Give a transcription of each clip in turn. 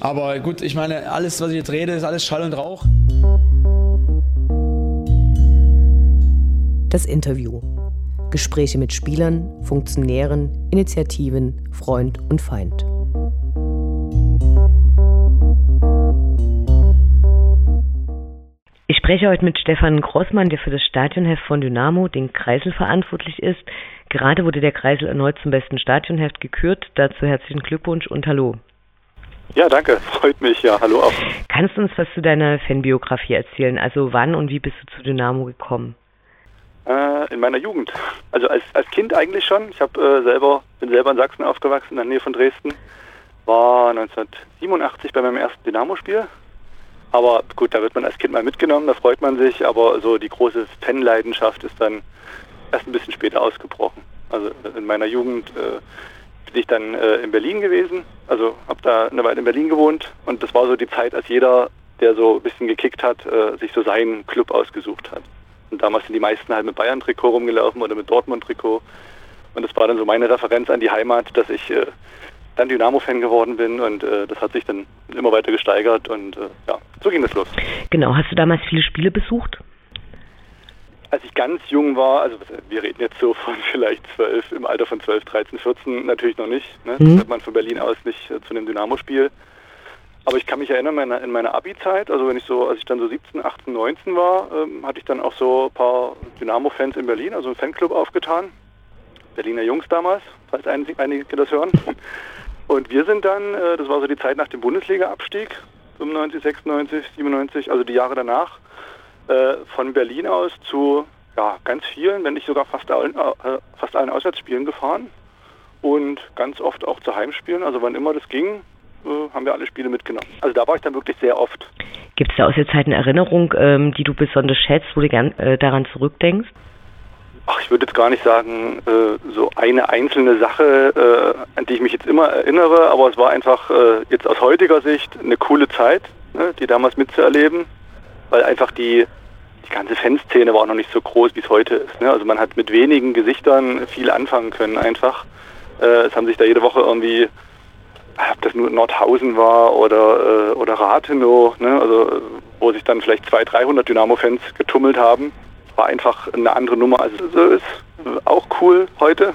Aber gut, ich meine, alles, was ich jetzt rede, ist alles Schall und Rauch. Das Interview. Gespräche mit Spielern, Funktionären, Initiativen, Freund und Feind. Ich spreche heute mit Stefan Grossmann, der für das Stadionheft von Dynamo, den Kreisel, verantwortlich ist. Gerade wurde der Kreisel erneut zum besten Stadionheft gekürt. Dazu herzlichen Glückwunsch und Hallo. Ja, danke. Freut mich. Ja, hallo auch. Kannst du uns was zu deiner Fanbiografie erzählen? Also wann und wie bist du zu Dynamo gekommen? Äh, in meiner Jugend. Also als, als Kind eigentlich schon. Ich habe äh, selber, bin selber in Sachsen aufgewachsen, in der Nähe von Dresden. War 1987 bei meinem ersten Dynamo-Spiel. Aber gut, da wird man als Kind mal mitgenommen, da freut man sich, aber so die große Fanleidenschaft ist dann erst ein bisschen später ausgebrochen. Also in meiner Jugend äh, bin ich dann äh, in Berlin gewesen, also habe da eine Weile in Berlin gewohnt und das war so die Zeit, als jeder, der so ein bisschen gekickt hat, äh, sich so seinen Club ausgesucht hat. Und damals sind die meisten halt mit Bayern-Trikot rumgelaufen oder mit Dortmund-Trikot. Und das war dann so meine Referenz an die Heimat, dass ich äh, dann Dynamo-Fan geworden bin und äh, das hat sich dann immer weiter gesteigert und äh, ja, so ging das los. Genau, hast du damals viele Spiele besucht? Als ich ganz jung war, also wir reden jetzt so von vielleicht zwölf, im Alter von 12, 13, 14 natürlich noch nicht. Ne? Mhm. Das hat man von Berlin aus nicht äh, zu einem Dynamo-Spiel. Aber ich kann mich erinnern, meine, in meiner Abi-Zeit, also wenn ich so, als ich dann so 17, 18, 19 war, ähm, hatte ich dann auch so ein paar Dynamo-Fans in Berlin, also einen Fanclub aufgetan. Berliner Jungs damals, falls einige das hören. Und wir sind dann, äh, das war so die Zeit nach dem Bundesliga-Abstieg, 95, 96, 97, also die Jahre danach, äh, von Berlin aus zu ja, ganz vielen, wenn nicht sogar fast allen, äh, fast allen Auswärtsspielen gefahren und ganz oft auch zu Heimspielen. Also wann immer das ging, haben wir alle Spiele mitgenommen. Also da war ich dann wirklich sehr oft. Gibt es da aus der Zeit eine Erinnerung, ähm, die du besonders schätzt, wo du gern daran zurückdenkst? Ach, ich würde jetzt gar nicht sagen, äh, so eine einzelne Sache, äh, an die ich mich jetzt immer erinnere, aber es war einfach äh, jetzt aus heutiger Sicht eine coole Zeit, ne, die damals mitzuerleben, weil einfach die, die ganze Fanszene war auch noch nicht so groß, wie es heute ist. Ne? Also man hat mit wenigen Gesichtern viel anfangen können einfach. Äh, es haben sich da jede Woche irgendwie, ob das nur Nordhausen war oder, äh, oder Rathenow, ne? also wo sich dann vielleicht 200, 300 Dynamo-Fans getummelt haben war einfach eine andere Nummer als es so ist. Auch cool heute.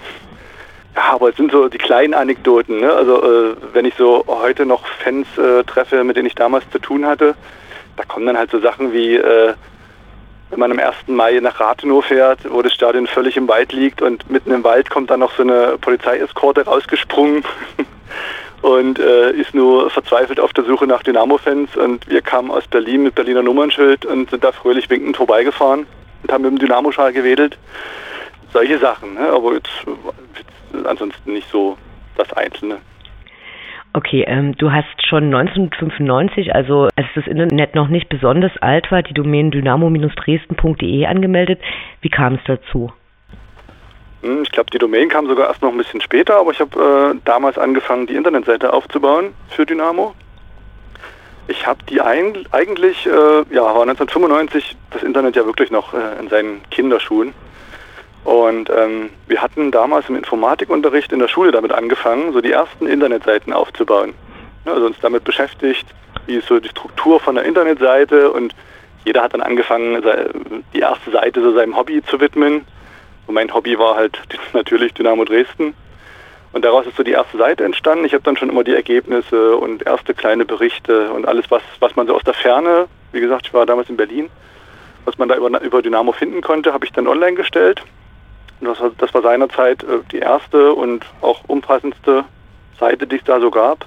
Ja, aber es sind so die kleinen Anekdoten. Ne? Also äh, wenn ich so heute noch Fans äh, treffe, mit denen ich damals zu tun hatte, da kommen dann halt so Sachen wie, äh, wenn man am 1. Mai nach Rathenow fährt, wo das Stadion völlig im Wald liegt und mitten im Wald kommt dann noch so eine Polizeieskorte rausgesprungen und äh, ist nur verzweifelt auf der Suche nach Dynamo-Fans und wir kamen aus Berlin mit Berliner Nummernschild und sind da fröhlich winkend vorbeigefahren und haben mit dem Dynamoschal gewedelt. Solche Sachen, ne? aber jetzt, jetzt ansonsten nicht so das Einzelne. Okay, ähm, du hast schon 1995, also als das Internet noch nicht besonders alt war, die Domain dynamo-dresden.de angemeldet. Wie kam es dazu? Hm, ich glaube, die Domain kam sogar erst noch ein bisschen später, aber ich habe äh, damals angefangen, die Internetseite aufzubauen für Dynamo. Ich habe die ein, eigentlich, äh, ja, war 1995 das Internet ja wirklich noch äh, in seinen Kinderschuhen. Und ähm, wir hatten damals im Informatikunterricht in der Schule damit angefangen, so die ersten Internetseiten aufzubauen. Also uns damit beschäftigt, wie ist so die Struktur von der Internetseite und jeder hat dann angefangen, die erste Seite so seinem Hobby zu widmen. Und mein Hobby war halt natürlich Dynamo Dresden. Und daraus ist so die erste Seite entstanden. Ich habe dann schon immer die Ergebnisse und erste kleine Berichte und alles, was, was man so aus der Ferne, wie gesagt, ich war damals in Berlin, was man da über, über Dynamo finden konnte, habe ich dann online gestellt. Das war, das war seinerzeit äh, die erste und auch umfassendste Seite, die es da so gab.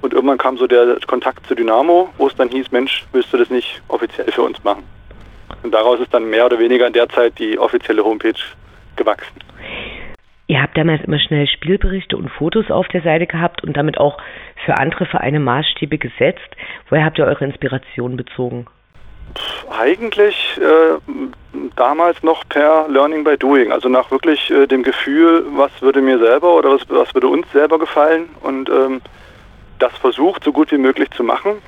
Und irgendwann kam so der Kontakt zu Dynamo, wo es dann hieß, Mensch, willst du das nicht offiziell für uns machen? Und daraus ist dann mehr oder weniger in der Zeit die offizielle Homepage gewachsen. Ihr habt damals immer schnell Spielberichte und Fotos auf der Seite gehabt und damit auch für andere Vereine Maßstäbe gesetzt. Woher habt ihr eure Inspiration bezogen? Eigentlich äh, damals noch per Learning by Doing, also nach wirklich äh, dem Gefühl, was würde mir selber oder was, was würde uns selber gefallen und ähm, das versucht so gut wie möglich zu machen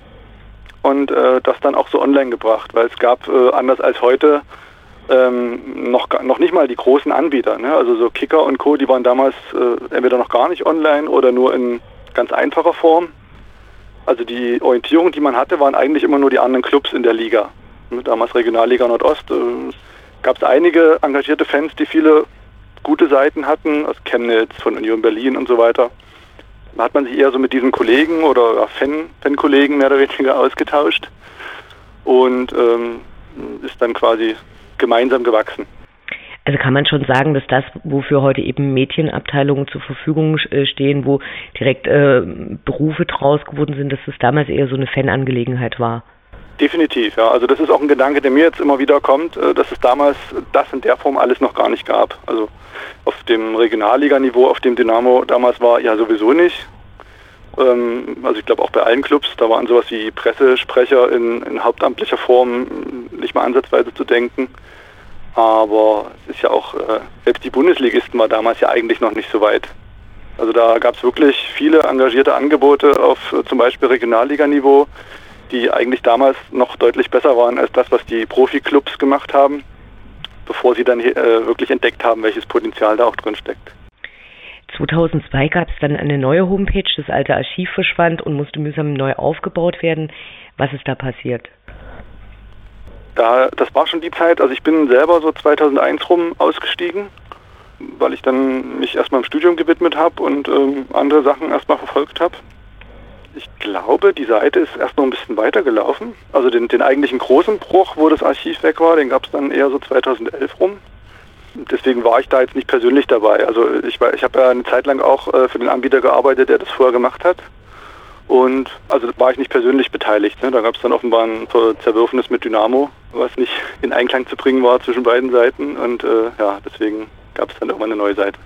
und äh, das dann auch so online gebracht, weil es gab äh, anders als heute ähm, noch, noch nicht mal die großen Anbieter. Ne? Also so Kicker und Co., die waren damals äh, entweder noch gar nicht online oder nur in ganz einfacher Form. Also die Orientierung, die man hatte, waren eigentlich immer nur die anderen Clubs in der Liga. Ne, damals Regionalliga Nordost äh, gab es einige engagierte Fans, die viele gute Seiten hatten, aus Chemnitz, von Union Berlin und so weiter. Da hat man sich eher so mit diesen Kollegen oder Fan, Fan-Kollegen mehr oder weniger ausgetauscht und ähm, ist dann quasi gemeinsam gewachsen. Also kann man schon sagen, dass das, wofür heute eben Mädchenabteilungen zur Verfügung äh, stehen, wo direkt äh, Berufe draus geworden sind, dass das damals eher so eine Fanangelegenheit war? Definitiv, ja. Also das ist auch ein Gedanke, der mir jetzt immer wieder kommt, äh, dass es damals das in der Form alles noch gar nicht gab. Also auf dem Regionalliganiveau, auf dem Dynamo damals war, ja sowieso nicht. Ähm, also ich glaube auch bei allen Clubs, da waren sowas wie Pressesprecher in, in hauptamtlicher Form nicht mal ansatzweise zu denken. Aber es ist ja auch, äh, selbst die Bundesligisten war damals ja eigentlich noch nicht so weit. Also da gab es wirklich viele engagierte Angebote auf äh, zum Beispiel Regionalliganiveau, die eigentlich damals noch deutlich besser waren als das, was die Profiklubs gemacht haben, bevor sie dann äh, wirklich entdeckt haben, welches Potenzial da auch drin steckt. 2002 gab es dann eine neue Homepage, das alte Archiv verschwand und musste mühsam neu aufgebaut werden. Was ist da passiert? Da, das war schon die Zeit, also ich bin selber so 2001 rum ausgestiegen, weil ich dann mich erstmal im Studium gewidmet habe und ähm, andere Sachen erstmal verfolgt habe. Ich glaube, die Seite ist erst noch ein bisschen weitergelaufen. Also den, den eigentlichen großen Bruch, wo das Archiv weg war, den gab es dann eher so 2011 rum. Deswegen war ich da jetzt nicht persönlich dabei. Also ich, ich habe ja eine Zeit lang auch äh, für den Anbieter gearbeitet, der das vorher gemacht hat. Und also war ich nicht persönlich beteiligt. Ne? Da gab es dann offenbar ein Zerwürfnis mit Dynamo, was nicht in Einklang zu bringen war zwischen beiden Seiten. Und äh, ja, deswegen gab es dann irgendwann eine neue Seite.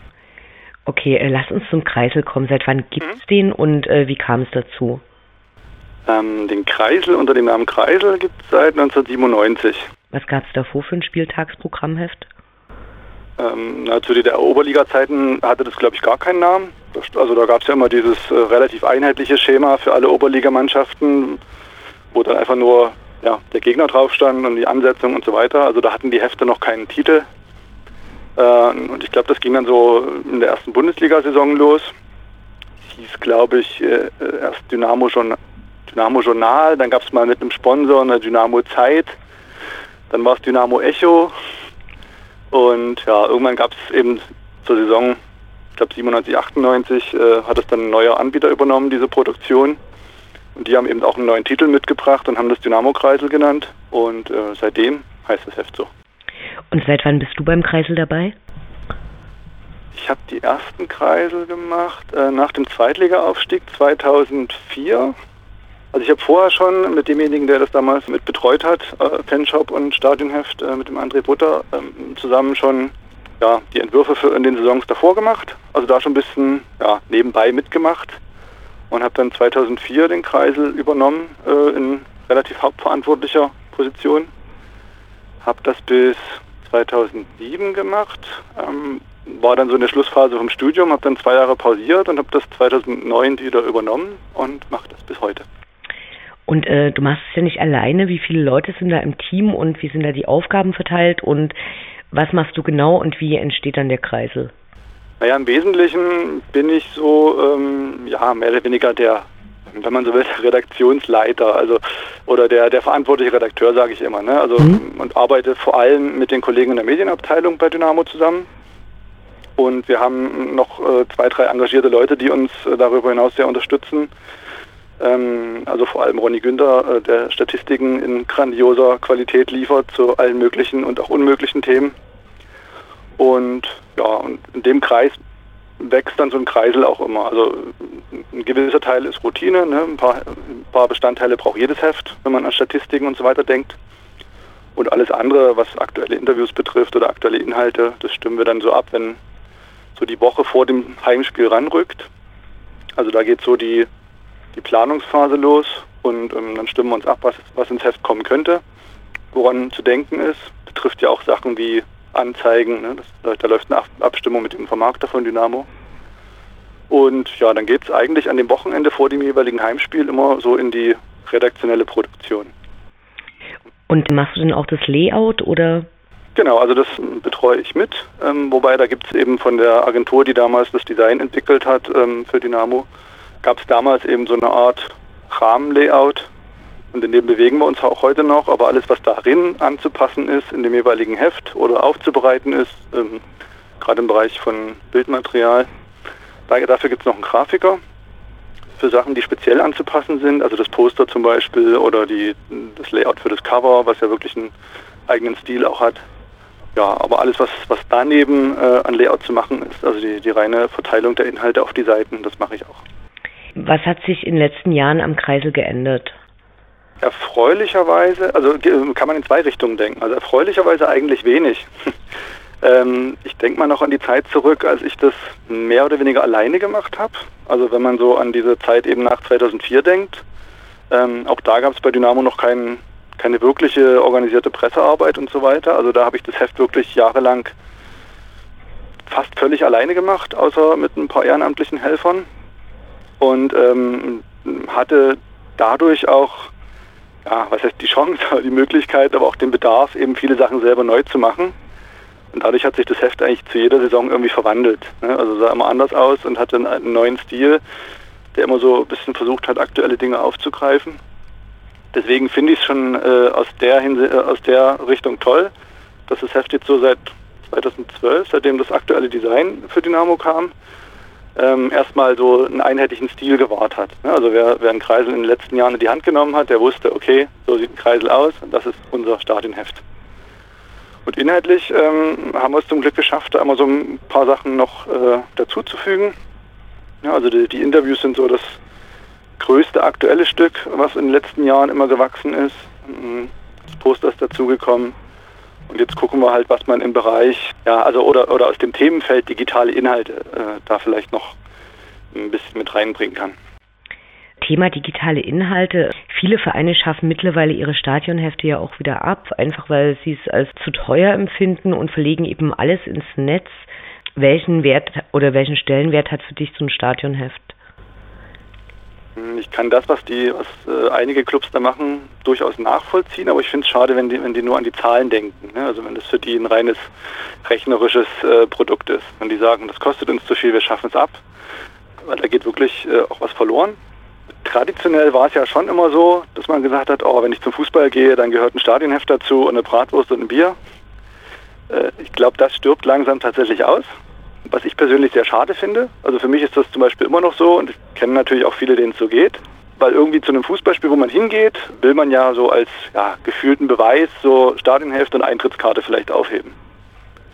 Okay, äh, lass uns zum Kreisel kommen. Seit wann gibt es mhm. den und äh, wie kam es dazu? Ähm, den Kreisel unter dem Namen Kreisel gibt es seit 1997. Was gab es davor für ein Spieltagsprogrammheft? Ähm, na, zu DDR-Oberliga-Zeiten hatte das, glaube ich, gar keinen Namen. Also da gab es ja immer dieses äh, relativ einheitliche Schema für alle Oberligamannschaften, wo dann einfach nur ja, der Gegner drauf stand und die Ansetzung und so weiter. Also da hatten die Hefte noch keinen Titel. Äh, und ich glaube, das ging dann so in der ersten Bundesliga-Saison los. Hieß, glaube ich, äh, erst Dynamo, Journal, Dynamo Journal, dann gab es mal mit einem Sponsor eine Dynamo Zeit, dann war es Dynamo Echo und ja, irgendwann gab es eben zur Saison, ich glaube 97, 98, äh, hat es dann ein neuer Anbieter übernommen, diese Produktion. Und die haben eben auch einen neuen Titel mitgebracht und haben das Dynamo-Kreisel genannt. Und äh, seitdem heißt das Heft so. Und seit wann bist du beim Kreisel dabei? Ich habe die ersten Kreisel gemacht äh, nach dem Zweitliga-Aufstieg 2004. Also ich habe vorher schon mit demjenigen, der das damals mit betreut hat, äh, Fanshop und Stadionheft, äh, mit dem André Butter, äh, zusammen schon ja, die Entwürfe für in den Saisons davor gemacht. Also da schon ein bisschen ja, nebenbei mitgemacht und habe dann 2004 den Kreisel übernommen äh, in relativ hauptverantwortlicher Position. Habe das bis 2007 gemacht, ähm, war dann so eine Schlussphase vom Studium, habe dann zwei Jahre pausiert und habe das 2009 wieder übernommen und mache das bis heute. Und äh, du machst es ja nicht alleine. Wie viele Leute sind da im Team und wie sind da die Aufgaben verteilt und was machst du genau und wie entsteht dann der Kreisel? Naja, im Wesentlichen bin ich so, ähm, ja, mehr oder weniger der, wenn man so will, Redaktionsleiter, also oder der, der verantwortliche Redakteur, sage ich immer. Ne? Also mhm. und arbeite vor allem mit den Kollegen in der Medienabteilung bei Dynamo zusammen. Und wir haben noch äh, zwei, drei engagierte Leute, die uns äh, darüber hinaus sehr unterstützen. Ähm, also vor allem Ronny Günther, äh, der Statistiken in grandioser Qualität liefert zu allen möglichen und auch unmöglichen Themen. Und ja, und in dem Kreis wächst dann so ein Kreisel auch immer. Also ein gewisser Teil ist Routine, ne? ein, paar, ein paar Bestandteile braucht jedes Heft, wenn man an Statistiken und so weiter denkt. Und alles andere, was aktuelle Interviews betrifft oder aktuelle Inhalte, das stimmen wir dann so ab, wenn so die Woche vor dem Heimspiel ranrückt. Also da geht so die die Planungsphase los und ähm, dann stimmen wir uns ab, was, was ins Heft kommen könnte, woran zu denken ist. Betrifft ja auch Sachen wie Anzeigen, ne? das, da läuft eine Abstimmung mit dem Vermarkter von Dynamo. Und ja, dann geht es eigentlich an dem Wochenende vor dem jeweiligen Heimspiel immer so in die redaktionelle Produktion. Und machst du denn auch das Layout oder? Genau, also das betreue ich mit, ähm, wobei da gibt es eben von der Agentur, die damals das Design entwickelt hat ähm, für Dynamo, gab es damals eben so eine Art Rahmenlayout und in dem bewegen wir uns auch heute noch, aber alles, was darin anzupassen ist, in dem jeweiligen Heft oder aufzubereiten ist, ähm, gerade im Bereich von Bildmaterial, da, dafür gibt es noch einen Grafiker für Sachen, die speziell anzupassen sind, also das Poster zum Beispiel oder die, das Layout für das Cover, was ja wirklich einen eigenen Stil auch hat. Ja, aber alles, was, was daneben äh, an Layout zu machen ist, also die, die reine Verteilung der Inhalte auf die Seiten, das mache ich auch. Was hat sich in den letzten Jahren am Kreisel geändert? Erfreulicherweise, also kann man in zwei Richtungen denken. Also erfreulicherweise eigentlich wenig. ähm, ich denke mal noch an die Zeit zurück, als ich das mehr oder weniger alleine gemacht habe. Also wenn man so an diese Zeit eben nach 2004 denkt. Ähm, auch da gab es bei Dynamo noch keinen keine wirkliche organisierte Pressearbeit und so weiter. Also da habe ich das Heft wirklich jahrelang fast völlig alleine gemacht, außer mit ein paar ehrenamtlichen Helfern. Und ähm, hatte dadurch auch, ja, was heißt die Chance, die Möglichkeit, aber auch den Bedarf, eben viele Sachen selber neu zu machen. Und dadurch hat sich das Heft eigentlich zu jeder Saison irgendwie verwandelt. Ne? Also sah immer anders aus und hatte einen neuen Stil, der immer so ein bisschen versucht hat, aktuelle Dinge aufzugreifen. Deswegen finde ich es schon äh, aus, der äh, aus der Richtung toll, dass das Heft jetzt so seit 2012, seitdem das aktuelle Design für Dynamo kam, ähm, erstmal so einen einheitlichen Stil gewahrt hat. Ne? Also wer, wer einen Kreisel in den letzten Jahren in die Hand genommen hat, der wusste, okay, so sieht ein Kreisel aus und das ist unser Stadionheft. Und inhaltlich ähm, haben wir es zum Glück geschafft, da immer so ein paar Sachen noch äh, dazuzufügen. Ja, also die, die Interviews sind so das größte aktuelle Stück, was in den letzten Jahren immer gewachsen ist. Mhm. Das Poster ist dazugekommen. Und jetzt gucken wir halt, was man im Bereich, ja, also oder, oder aus dem Themenfeld digitale Inhalte äh, da vielleicht noch ein bisschen mit reinbringen kann. Thema digitale Inhalte. Viele Vereine schaffen mittlerweile ihre Stadionhefte ja auch wieder ab, einfach weil sie es als zu teuer empfinden und verlegen eben alles ins Netz. Welchen Wert oder welchen Stellenwert hat für dich so ein Stadionheft? Hm, ich kann das, was die, was äh, einige Clubs da machen, durchaus nachvollziehen, aber ich finde es schade, wenn die, wenn die nur an die Zahlen denken. Ne? Also wenn das für die ein reines rechnerisches äh, Produkt ist. Wenn die sagen, das kostet uns zu viel, wir schaffen es ab, weil da geht wirklich äh, auch was verloren. Traditionell war es ja schon immer so, dass man gesagt hat, oh, wenn ich zum Fußball gehe, dann gehört ein Stadionheft dazu und eine Bratwurst und ein Bier. Äh, ich glaube, das stirbt langsam tatsächlich aus was ich persönlich sehr schade finde. Also für mich ist das zum Beispiel immer noch so und ich kenne natürlich auch viele, denen es so geht. Weil irgendwie zu einem Fußballspiel, wo man hingeht, will man ja so als ja, gefühlten Beweis so Stadionhälfte und Eintrittskarte vielleicht aufheben.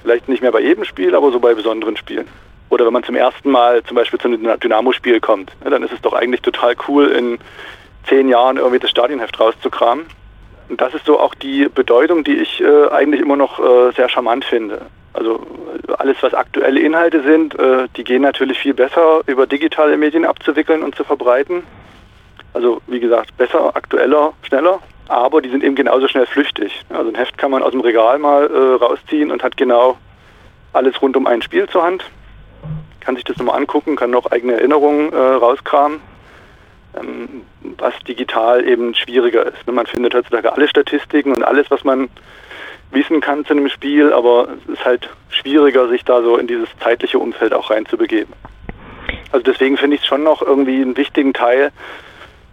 Vielleicht nicht mehr bei jedem Spiel, aber so bei besonderen Spielen. Oder wenn man zum ersten Mal zum Beispiel zu einem Dynamo-Spiel kommt, ja, dann ist es doch eigentlich total cool, in zehn Jahren irgendwie das Stadionheft rauszukramen. Und das ist so auch die Bedeutung, die ich äh, eigentlich immer noch äh, sehr charmant finde. Also alles, was aktuelle Inhalte sind, äh, die gehen natürlich viel besser über digitale Medien abzuwickeln und zu verbreiten. Also wie gesagt, besser, aktueller, schneller, aber die sind eben genauso schnell flüchtig. Also ein Heft kann man aus dem Regal mal äh, rausziehen und hat genau alles rund um ein Spiel zur Hand. Kann sich das nochmal angucken, kann noch eigene Erinnerungen äh, rauskramen, was digital eben schwieriger ist. Man findet heutzutage alle Statistiken und alles, was man wissen kann zu einem Spiel, aber es ist halt schwieriger, sich da so in dieses zeitliche Umfeld auch reinzubegeben. Also deswegen finde ich es schon noch irgendwie einen wichtigen Teil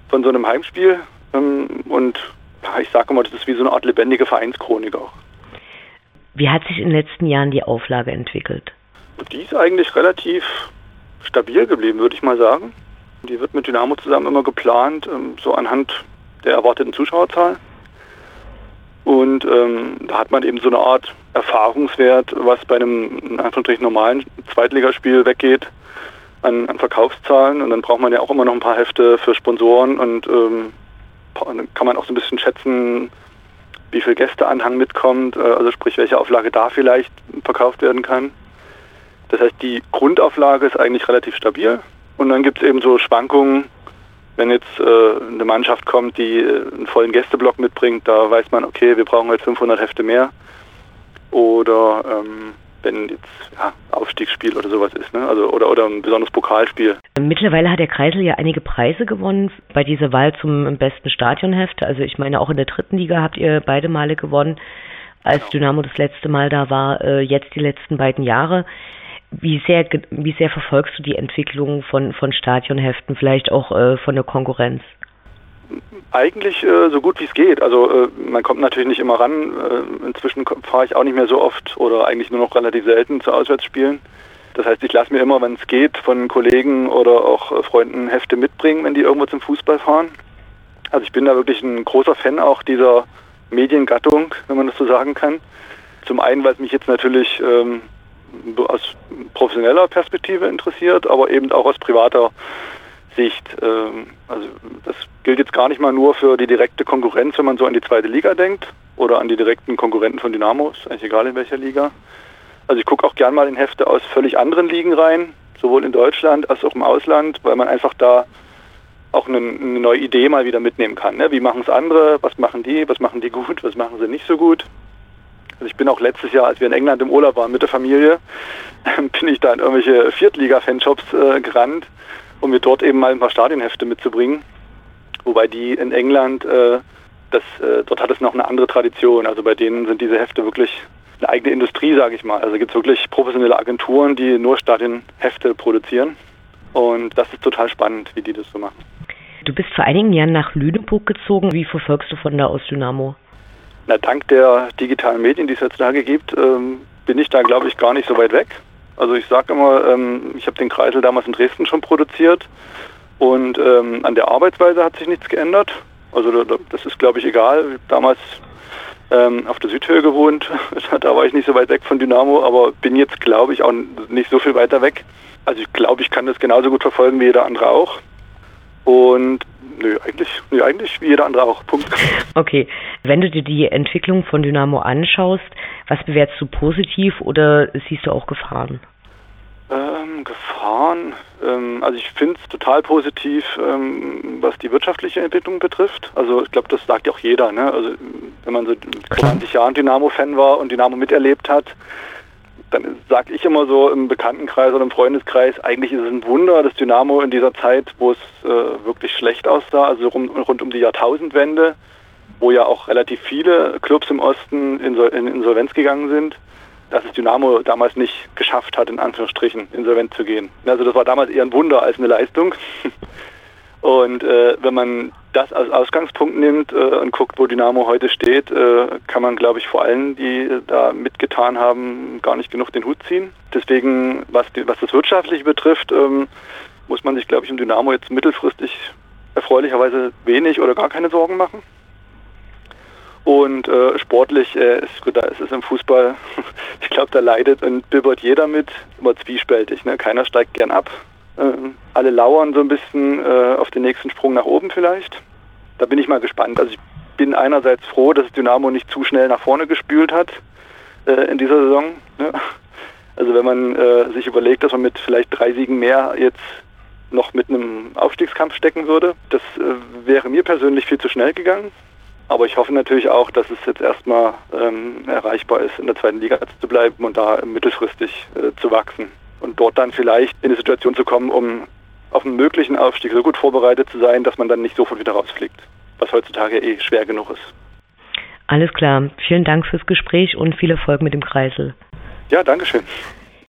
von so einem Heimspiel. Ähm, und ich sage immer, das ist wie so eine Art lebendige Vereinschronik auch. Wie hat sich in den letzten Jahren die Auflage entwickelt? Die ist eigentlich relativ stabil geblieben, würde ich mal sagen. Die wird mit Dynamo zusammen immer geplant, ähm, so anhand der erwarteten Zuschauerzahl. Und ähm, da hat man eben so eine Art Erfahrungswert, was bei einem in Anführungsstrichen normalen Zweitligaspiel weggeht an, an, Verkaufszahlen. Und dann braucht man ja auch immer noch ein paar Hefte für Sponsoren und ähm, kann man auch so ein bisschen schätzen, wie viel Gästeanhang mitkommt, äh, also sprich, welche Auflage da vielleicht verkauft werden kann. Das heißt, die Grundauflage ist eigentlich relativ stabil. Und dann gibt es eben so Schwankungen, wenn jetzt äh, eine Mannschaft kommt, die äh, einen vollen Gästeblock mitbringt, da weiß man, okay, wir brauchen halt 500 Hefte mehr. Oder ähm, wenn jetzt ja, Aufstiegsspiel oder sowas ist, ne? also oder oder ein besonderes Pokalspiel. Mittlerweile hat der Kreisel ja einige Preise gewonnen bei dieser Wahl zum besten Stadionheft. Also ich meine, auch in der dritten Liga habt ihr beide Male gewonnen, als. Dynamo das letzte Mal da war. Äh, jetzt die letzten beiden Jahre. Wie sehr, wie sehr verfolgst du die Entwicklung von, von Stadionheften, vielleicht auch äh, von der Konkurrenz? Eigentlich äh, so gut wie es geht. Also äh, man kommt natürlich nicht immer ran. Äh, inzwischen fahre ich auch nicht mehr so oft oder eigentlich nur noch relativ selten zu Auswärtsspielen. Das heißt, ich lasse mir immer, wenn es geht, von Kollegen oder auch äh, Freunden Hefte mitbringen, wenn die irgendwo zum Fußball fahren. Also ich bin da wirklich ein großer Fan auch dieser Mediengattung, wenn man das so sagen kann. Zum einen, weil es mich jetzt natürlich ähm, aus professioneller Perspektive interessiert, aber eben auch aus privater Sicht. Ähm, also das gilt jetzt gar nicht mal nur für die direkte Konkurrenz, wenn man so an die zweite Liga denkt oder an die direkten Konkurrenten von Dynamo, ist eigentlich egal in welcher Liga. Also ich gucke auch gern mal in Hefte aus völlig anderen Ligen rein, sowohl in Deutschland als auch im Ausland, weil man einfach da auch eine, neue Idee mal wieder mitnehmen kann. Ne? Wie machen es andere? Was machen die? Was machen die gut? Was machen sie nicht so gut? Also ich bin auch letztes Jahr, als wir in England im Urlaub waren mit der Familie, bin ich da in irgendwelche Viertliga-Fanshops äh, gerannt um mir dort eben mal ein paar Stadionhefte mitzubringen. Wobei die in England, äh, das, äh, dort hat es noch eine andere Tradition. Also bei denen sind diese Hefte wirklich eine eigene Industrie, sage ich mal. Also gibt es wirklich professionelle Agenturen, die nur Stadionhefte produzieren. Und das ist total spannend, wie die das so machen. Du bist vor einigen Jahren nach Lüneburg gezogen. Wie verfolgst du von da aus Dynamo? Na, dank der digitalen Medien, die es heutzutage gibt, ähm, bin ich da, glaube ich, gar nicht so weit weg. Also ich sage immer, ähm, ich habe den Kreisel damals in Dresden schon produziert und ähm, an der Arbeitsweise hat sich nichts geändert. Also das ist, glaube ich, egal. Damals ähm, auf der Südhöhe gewohnt, da war ich nicht so weit weg von Dynamo, aber bin jetzt, glaube ich, auch nicht so viel weiter weg. Also ich glaube, ich kann das genauso gut verfolgen wie jeder andere auch. Und nö, eigentlich, nö, eigentlich wie jeder andere auch. Punkt. Okay, wenn du dir die Entwicklung von Dynamo anschaust, was bewertest du positiv oder siehst du auch Gefahren? Ähm, Gefahren, ähm, also ich finde es total positiv, ähm, was die wirtschaftliche Entwicklung betrifft. Also ich glaube, das sagt ja auch jeder. Ne? Also wenn man so vor 20 Jahren Dynamo-Fan war und Dynamo miterlebt hat, dann sage ich immer so im Bekanntenkreis oder im Freundeskreis, eigentlich ist es ein Wunder, dass Dynamo in dieser Zeit, wo es äh, wirklich schlecht aussah, also rund, rund um die Jahrtausendwende, wo ja auch relativ viele Clubs im Osten in, in Insolvenz gegangen sind, dass es Dynamo damals nicht geschafft hat, in Anführungsstrichen insolvent zu gehen. Also das war damals eher ein Wunder als eine Leistung. Und äh, wenn man das als Ausgangspunkt nimmt äh, und guckt, wo Dynamo heute steht, äh, kann man, glaube ich, vor allen, die da mitgetan haben, gar nicht genug den Hut ziehen. Deswegen, was, die, was das Wirtschaftliche betrifft, ähm, muss man sich, glaube ich, um Dynamo jetzt mittelfristig erfreulicherweise wenig oder gar keine Sorgen machen. Und äh, sportlich äh, ist gut, da ist es im Fußball, ich glaube, da leidet und bibbert jeder mit, immer zwiespältig. Ne? Keiner steigt gern ab. Ähm, alle lauern so ein bisschen äh, auf den nächsten Sprung nach oben vielleicht. Da bin ich mal gespannt. Also ich bin einerseits froh, dass Dynamo nicht zu schnell nach vorne gespült hat äh, in dieser Saison. Ne? Also wenn man äh, sich überlegt, dass man mit vielleicht drei Siegen mehr jetzt noch mit einem Aufstiegskampf stecken würde, das äh, wäre mir persönlich viel zu schnell gegangen. Aber ich hoffe natürlich auch, dass es jetzt erstmal ähm, erreichbar ist, in der zweiten Liga zu bleiben und da mittelfristig äh, zu wachsen und dort dann vielleicht in eine Situation zu kommen, um auf einen möglichen Aufstieg so gut vorbereitet zu sein, dass man dann nicht sofort wieder rausfliegt, was heutzutage eh schwer genug ist. Alles klar. Vielen Dank fürs Gespräch und viel Erfolg mit dem Kreisel. Ja, Dankeschön.